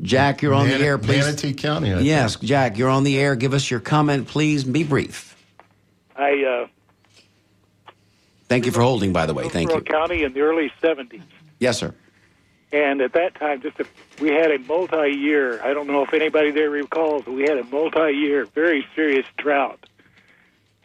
Jack, you're on Man- the air, please. Manatee County. I Yes, Jack, you're on the air. Give us your comment, please. Be brief. I uh, Thank you for holding, by the way. Thank you. County in the early '70s, Yes, sir. and at that time, just a, we had a multi-year. I don't know if anybody there recalls, but we had a multi-year, very serious drought,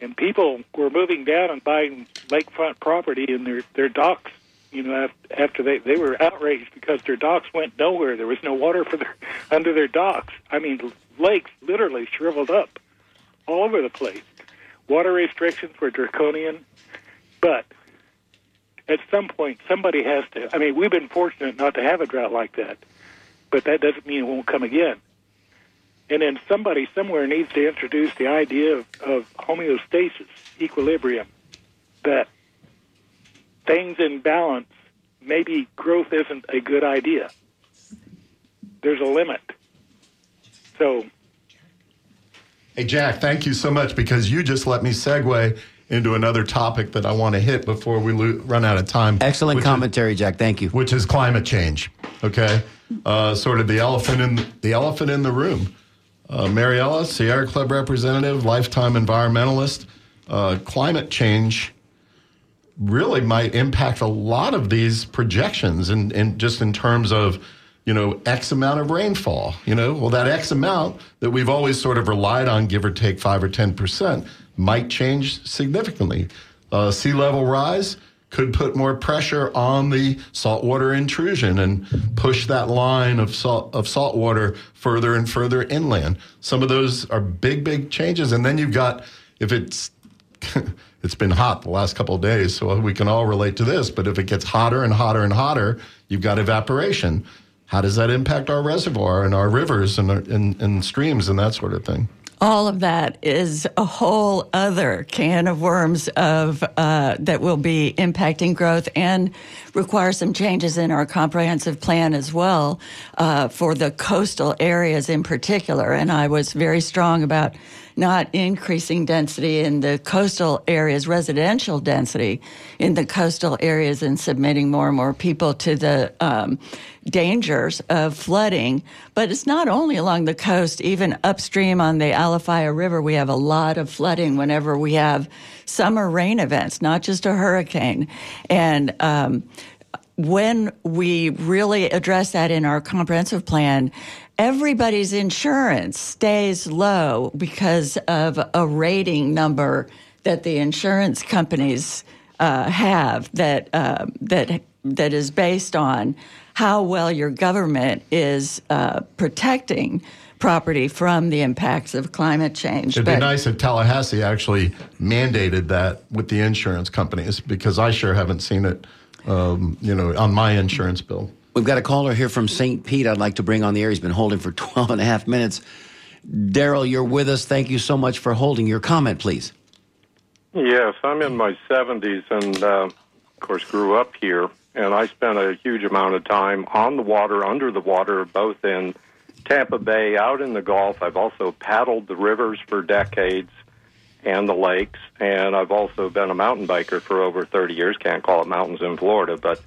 and people were moving down and buying lakefront property in their their docks. You know, after they they were outraged because their docks went nowhere. There was no water for their [laughs] under their docks. I mean, lakes literally shriveled up all over the place. Water restrictions were draconian. But at some point, somebody has to. I mean, we've been fortunate not to have a drought like that, but that doesn't mean it won't come again. And then somebody somewhere needs to introduce the idea of, of homeostasis, equilibrium, that things in balance maybe growth isn't a good idea. There's a limit. So Hey, Jack, thank you so much because you just let me segue into another topic that I want to hit before we lo- run out of time. Excellent which is- commentary, Jack. Thank you. which is climate change. Okay, uh, sort of the elephant in the elephant in the room. Uh, Mariella, Sierra Club representative, lifetime environmentalist. Uh, climate change really might impact a lot of these projections, and in, in, just in terms of you know X amount of rainfall. You know, well that X amount that we've always sort of relied on, give or take five or ten percent, might change significantly. Uh, sea level rise could put more pressure on the saltwater intrusion and push that line of salt of saltwater further and further inland. Some of those are big, big changes, and then you've got if it's [laughs] it's been hot the last couple of days, so we can all relate to this. But if it gets hotter and hotter and hotter, you've got evaporation. How does that impact our reservoir and our rivers and, our, and, and streams and that sort of thing? All of that is a whole other can of worms of uh, that will be impacting growth and require some changes in our comprehensive plan as well uh, for the coastal areas in particular. And I was very strong about not increasing density in the coastal areas, residential density in the coastal areas, and submitting more and more people to the um, dangers of flooding. But it's not only along the coast, even upstream on the Alafia River, we have a lot of flooding whenever we have summer rain events, not just a hurricane. And um, when we really address that in our comprehensive plan, everybody's insurance stays low because of a rating number that the insurance companies uh, have that uh, that that is based on how well your government is uh, protecting property from the impacts of climate change. It'd be nice if Tallahassee actually mandated that with the insurance companies because I sure haven't seen it, um, you know, on my insurance bill. We've got a caller here from St. Pete I'd like to bring on the air. He's been holding for [laughs] 12 and a half minutes. Daryl, you're with us. Thank you so much for holding. Your comment, please. Yes, I'm in my 70s and, uh, of course, grew up here. And I spent a huge amount of time on the water, under the water, both in Tampa Bay, out in the Gulf. I've also paddled the rivers for decades and the lakes. And I've also been a mountain biker for over 30 years. Can't call it mountains in Florida, but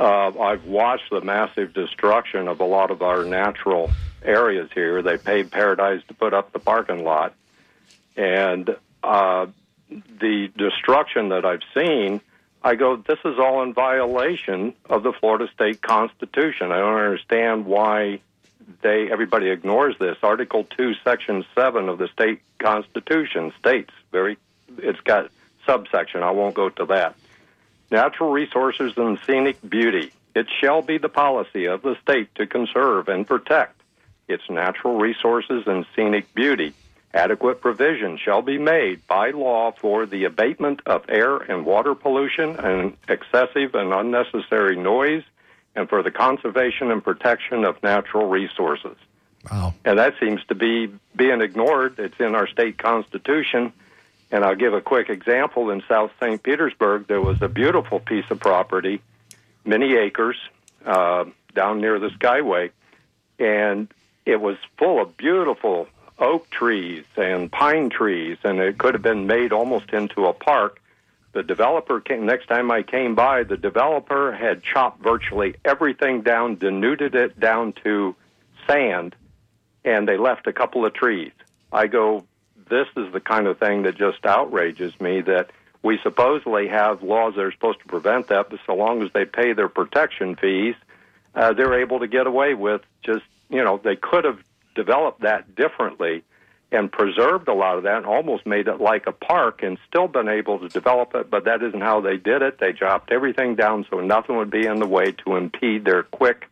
uh, I've watched the massive destruction of a lot of our natural areas here. They paid Paradise to put up the parking lot. And uh, the destruction that I've seen, I go, this is all in violation of the Florida State Constitution. I don't understand why they everybody ignores this. Article two, Section seven of the state constitution states very. It's got subsection. I won't go to that. Natural resources and scenic beauty. It shall be the policy of the state to conserve and protect its natural resources and scenic beauty. Adequate provision shall be made by law for the abatement of air and water pollution and excessive and unnecessary noise and for the conservation and protection of natural resources. Wow. And that seems to be being ignored. It's in our state constitution. And I'll give a quick example. In South St. Petersburg, there was a beautiful piece of property, many acres, uh, down near the Skyway. And it was full of beautiful oak trees and pine trees, and it could have been made almost into a park. The developer came, next time I came by, the developer had chopped virtually everything down, denuded it down to sand, and they left a couple of trees. I go, this is the kind of thing that just outrages me that we supposedly have laws that are supposed to prevent that, but so long as they pay their protection fees, uh, they're able to get away with just, you know, they could have developed that differently and preserved a lot of that and almost made it like a park and still been able to develop it, but that isn't how they did it. They chopped everything down so nothing would be in the way to impede their quick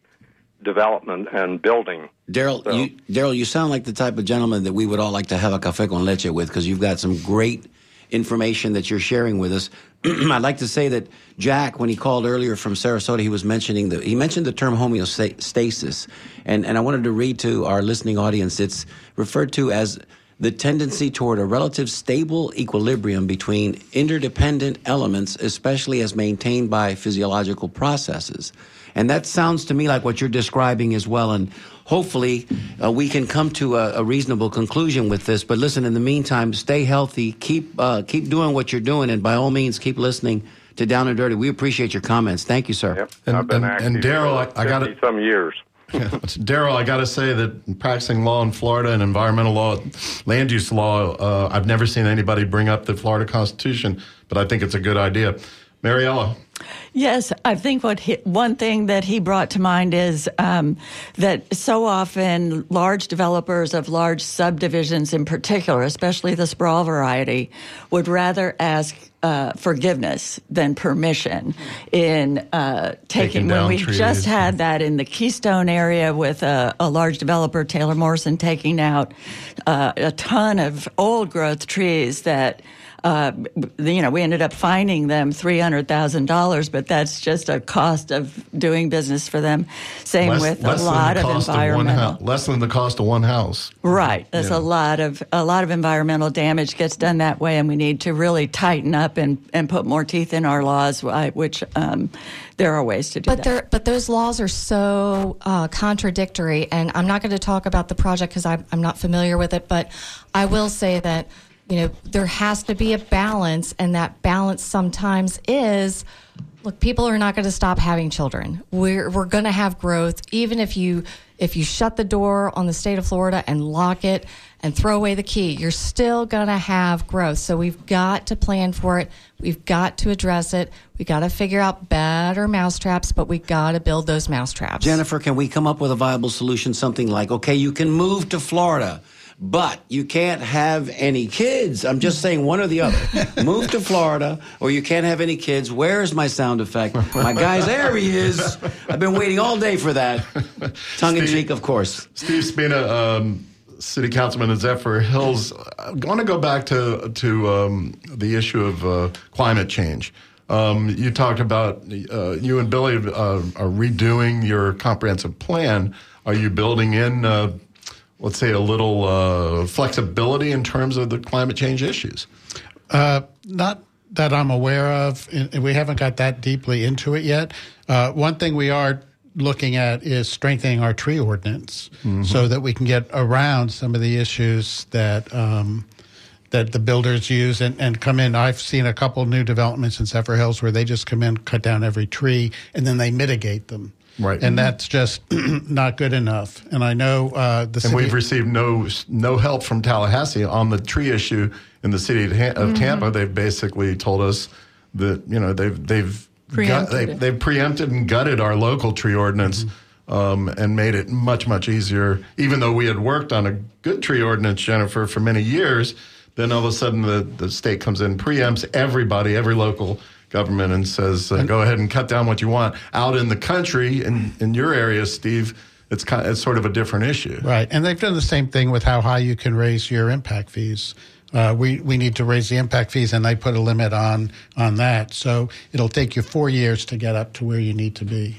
development and building. Daryl, So- you Daryl, you sound like the type of gentleman that we would all like to have a café con leche with because you've got some great information that you're sharing with us. [clears throat] I'd like to say that Jack, when he called earlier from Sarasota, he was mentioning the he mentioned the term homeostasis, and and I wanted to read to our listening audience. It's referred to as the tendency toward a relative stable equilibrium between interdependent elements, especially as maintained by physiological processes. And that sounds to me like what you're describing as well. And hopefully, uh, we can come to a, a, reasonable conclusion with this. But listen, in the meantime, stay healthy, keep uh, keep doing what you're doing, and by all means, keep listening to Down and Dirty. We appreciate your comments. Thank you, sir. Yep. And- I've been and- active and Daryl, I- I gotta- 50 some years. yeah. [laughs] Daryl, I got to say that practicing law in Florida and environmental law, land use law, uh, I've never seen anybody bring up the Florida Constitution, but I think it's a good idea. Mariella. Yes, I think what he, one thing that he brought to mind is um, that so often large developers of large subdivisions, in particular, especially the sprawl variety, would rather ask uh, forgiveness than permission in uh, taking. Taking when we trees. just had that in the Keystone area with a, a large developer, Taylor Morrison, taking out uh, a ton of old growth trees that uh, you know, we ended up fining them three hundred thousand dollars, but that's just a cost of doing business for them. Same Less, with less a lot of cost of one environmental. less than the cost of one house. Right, there's Yeah. a lot of a lot of environmental damage gets done that way, and we need to really tighten up and, and put more teeth in our laws. Which um, there are ways to do But that. there, but those laws are so uh, contradictory, and I'm not going to talk about the project because I'm, I'm not familiar with it. But I will say that you know there has to be a balance, and that balance sometimes is. Look, people are not going to stop having children. We're we're going to have growth, even if you if you shut the door on the state of Florida and lock it and throw away the key, you're still going to have growth. So we've got to plan for it. We've got to address it. We got to figure out better mousetraps, but we got to build those mousetraps. Jennifer, can we come up with a viable solution? Something like, okay, you can move to Florida, but you can't have any kids. I'm just saying one or the other. [laughs] move to Florida, or you can't have any kids. Where's my sound effect? My guy's there. He is. I've been waiting all day for that. [laughs] Tongue in cheek, of course. Steve Spina, um, City Councilman of Zephyrhills. I want to go back to to um, the issue of uh, climate change. Um, you talked about uh, you and Billy uh, are redoing your comprehensive plan. Are you building in, uh, let's say, a little uh, flexibility in terms of the climate change issues? Uh, not that I'm aware of, and we haven't got that deeply into it yet. Uh, one thing we are looking at is strengthening our tree ordinance so that we can get around some of the issues that um, that the builders use and, and come in. I've seen a couple new developments in Zephyrhills where they just come in, cut down every tree, and then they mitigate them. Right. and that's just [clears throat] not good enough. And I know uh, the And we've received no no help from Tallahassee on the tree issue in the city of, Ta- of Tampa. They've basically told us that you know they've they've gut, Preempted they, they've preempted and gutted our local tree ordinance. Um, and made it much much easier. Even though we had worked on a good tree ordinance, Jennifer, for many years, then all of a sudden the, the state comes in, preempts everybody, every local government, and says, uh, "Go ahead and cut down what you want." Out in the country, in in your area, Steve, it's kind it's sort of a different issue. Right, and they've done the same thing with how high you can raise your impact fees. Uh, we we need to raise the impact fees, and they put a limit on on that. So it'll take you four years to get up to where you need to be.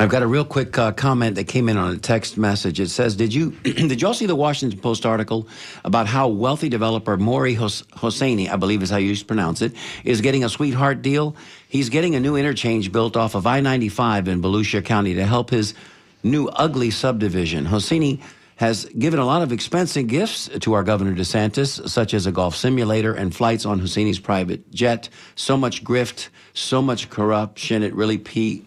I've got a real quick uh, comment that came in on a text message. It says, "Did you [clears throat] did you all see the Washington Post article about how wealthy developer Mori Hos- Hosseini, I believe is how you pronounce it, is getting a sweetheart deal? He's getting a new interchange built off of I-95 in Volusia County to help his new ugly subdivision. Hosseini." Has given a lot of expensive gifts to our Governor DeSantis, such as a golf simulator and flights on Hosseini's private jet. So much grift, so much corruption. It really pe-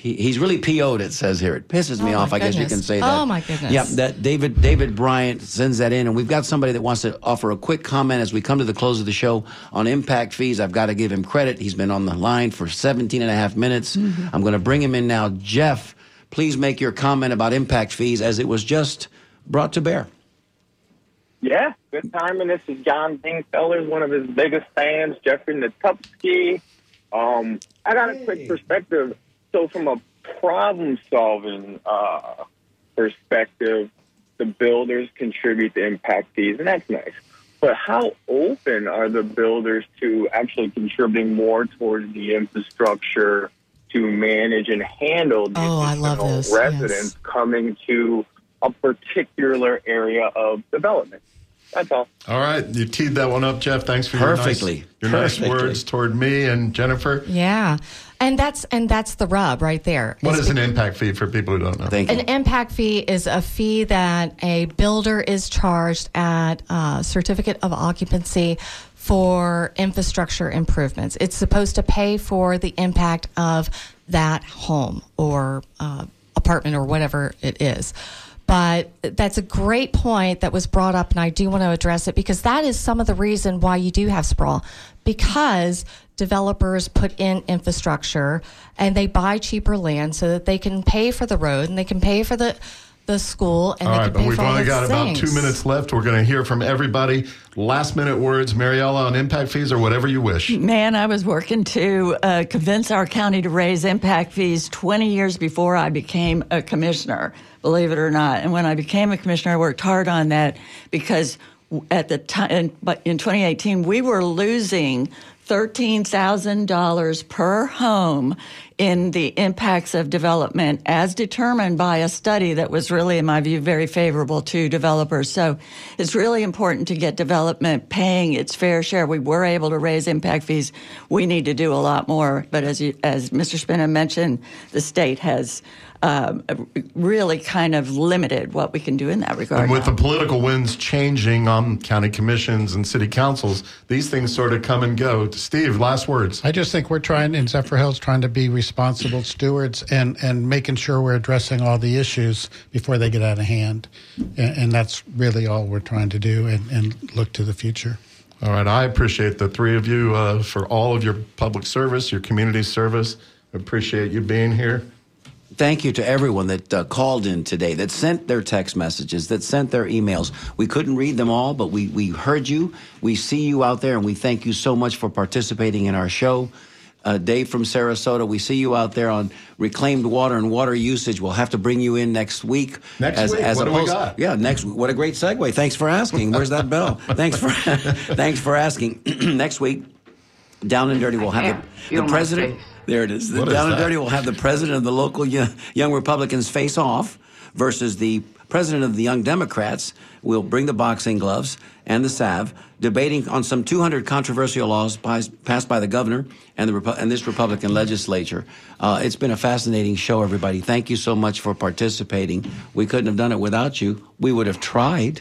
he, he's really PO'd, it says here. It pisses me Oh, off, my I guess you can say that. Oh, my goodness. Yeah, that David David Bryant sends that in, and we've got somebody that wants to offer a quick comment as we come to the close of the show on impact fees. I've got to give him credit. He's been on the line for 17 and a half minutes. Mm-hmm. I'm going to bring him in now. Jeff, please make your comment about impact fees as it was just brought to bear. Yeah, good timing. This is John Dingfelder, one of his biggest fans, Jeffrey Natupski. Um, I got a quick perspective. So, from a problem solving uh, perspective, the builders contribute to impact fees, and that's nice. But how open are the builders to actually contributing more towards the infrastructure to manage and handle the Oh, I love additional this, residents yes. coming to a particular area of development? That's all. All right, you teed that one up, Jeff. Thanks for Perfectly. your nice, your nice words toward me and Jennifer. Yeah. And that's and that's the rub right there. What is an impact fee for people who don't know? Thank An impact fee is a fee that a builder is charged at uh, certificate of occupancy for infrastructure improvements. It's supposed to pay for the impact of that home or uh, apartment or whatever it is. But that's a great point that was brought up, and I do want to address it because that is some of the reason why you do have sprawl. Because developers put in infrastructure and they buy cheaper land so that they can pay for the road and they can pay for the the school and All they right, can but pay we've only those got about two minutes left. We're going to hear from everybody. Last minute words, Mariella, on impact fees or whatever you wish. Man, I was working to uh, convince our county to raise impact fees 20 years before I became a commissioner, believe it or not. And when I became a commissioner, I worked hard on that because at the time, but in 2018, we were losing $13,000 per home in the impacts of development as determined by a study that was really, in my view, very favorable to developers. So it's really important to get development paying its fair share. We were able to raise impact fees. We need to do a lot more. But as you, as Mr. Spina mentioned, the state has um, really kind of limited what we can do in that regard. And with now. the political winds changing on county commissions and city councils, these things sort of come and go. Steve, last words. I just think we're trying in Zephyrhills trying to be responsible stewards and, and making sure we're addressing all the issues before they get out of hand. And, and that's really all we're trying to do and, and look to the future. All right, I appreciate the three of you uh, for all of your public service, your community service. Appreciate you being here. Thank you to everyone that uh, called in today, that sent their text messages, that sent their emails. We couldn't read them all, but we, we heard you. We see you out there, and we thank you so much for participating in our show. Uh, Dave from Sarasota, we see you out there on reclaimed water and water usage. We'll have to bring you in next week. Next week? What do we got? Yeah, next. What a great segue. Thanks for asking. Where's that bell? [laughs] thanks for [laughs] thanks for asking. [clears throat] next week, down and dirty, we'll have the, the my president. There it is. The What is down and that? dirty will have the president of the local young, Republicans face off versus the president of the Young Democrats. Will bring the boxing gloves and the salve, debating on some 200 controversial laws pas- passed by the governor and the and this Republican legislature. Uh, it's been a fascinating show, everybody. Thank you so much for participating. We couldn't have done it without you. We would have tried,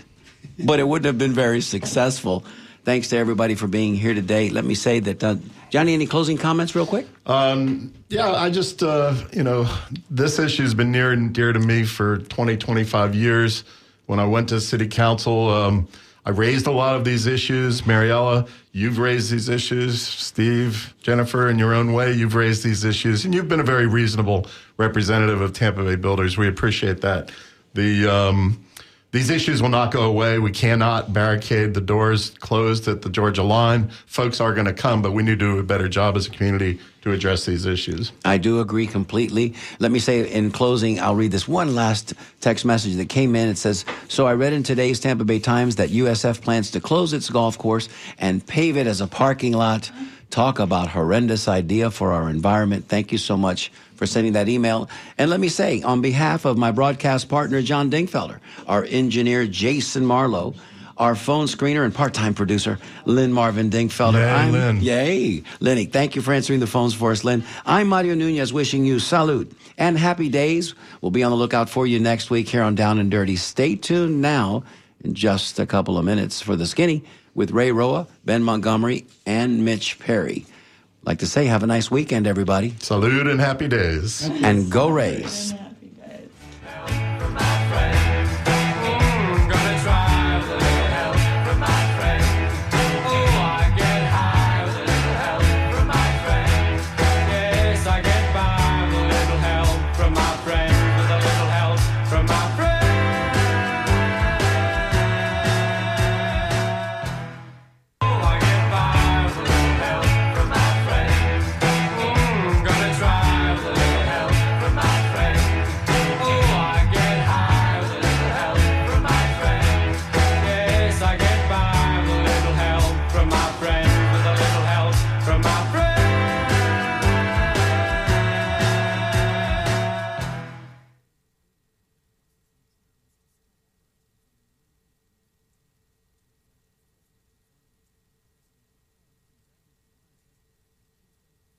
but it wouldn't have been very successful. Thanks to everybody for being here today. Let me say that, uh, Johnny, any closing comments, real quick? Um, yeah, I just, uh, you know, this issue has been near and dear to me for 20, 25 years. When I went to city council, um, I raised a lot of these issues. Mariella, you've raised these issues. Steve, Jennifer, in your own way, you've raised these issues. And you've been a very reasonable representative of Tampa Bay Builders. We appreciate that. The, um, these issues will not go away. We cannot barricade the doors closed at the Georgia line. Folks are going to come, but we need to do a better job as a community to address these issues. I do agree completely. Let me say in closing, I'll read this one last text message that came in. It says, So I read in today's Tampa Bay Times that USF plans to close its golf course and pave it as a parking lot. Talk about horrendous idea for our environment. Thank you so much for sending that email. And let me say, on behalf of my broadcast partner, John Dingfelder, our engineer, Jason Marlowe, our phone screener and part-time producer, Lynn Marvin Dingfelder. Yay, I'm, Lynn. Yay. Lenny, thank you for answering the phones for us, Lynn. I'm Mario Nunez wishing you salute and happy days. We'll be on the lookout for you next week here on Down and Dirty. Stay tuned now in just a couple of minutes for The Skinny with Ray Roa, Ben Montgomery, and Mitch Perry. Like to say, have a nice weekend, everybody. Salute and happy days. And go Rays.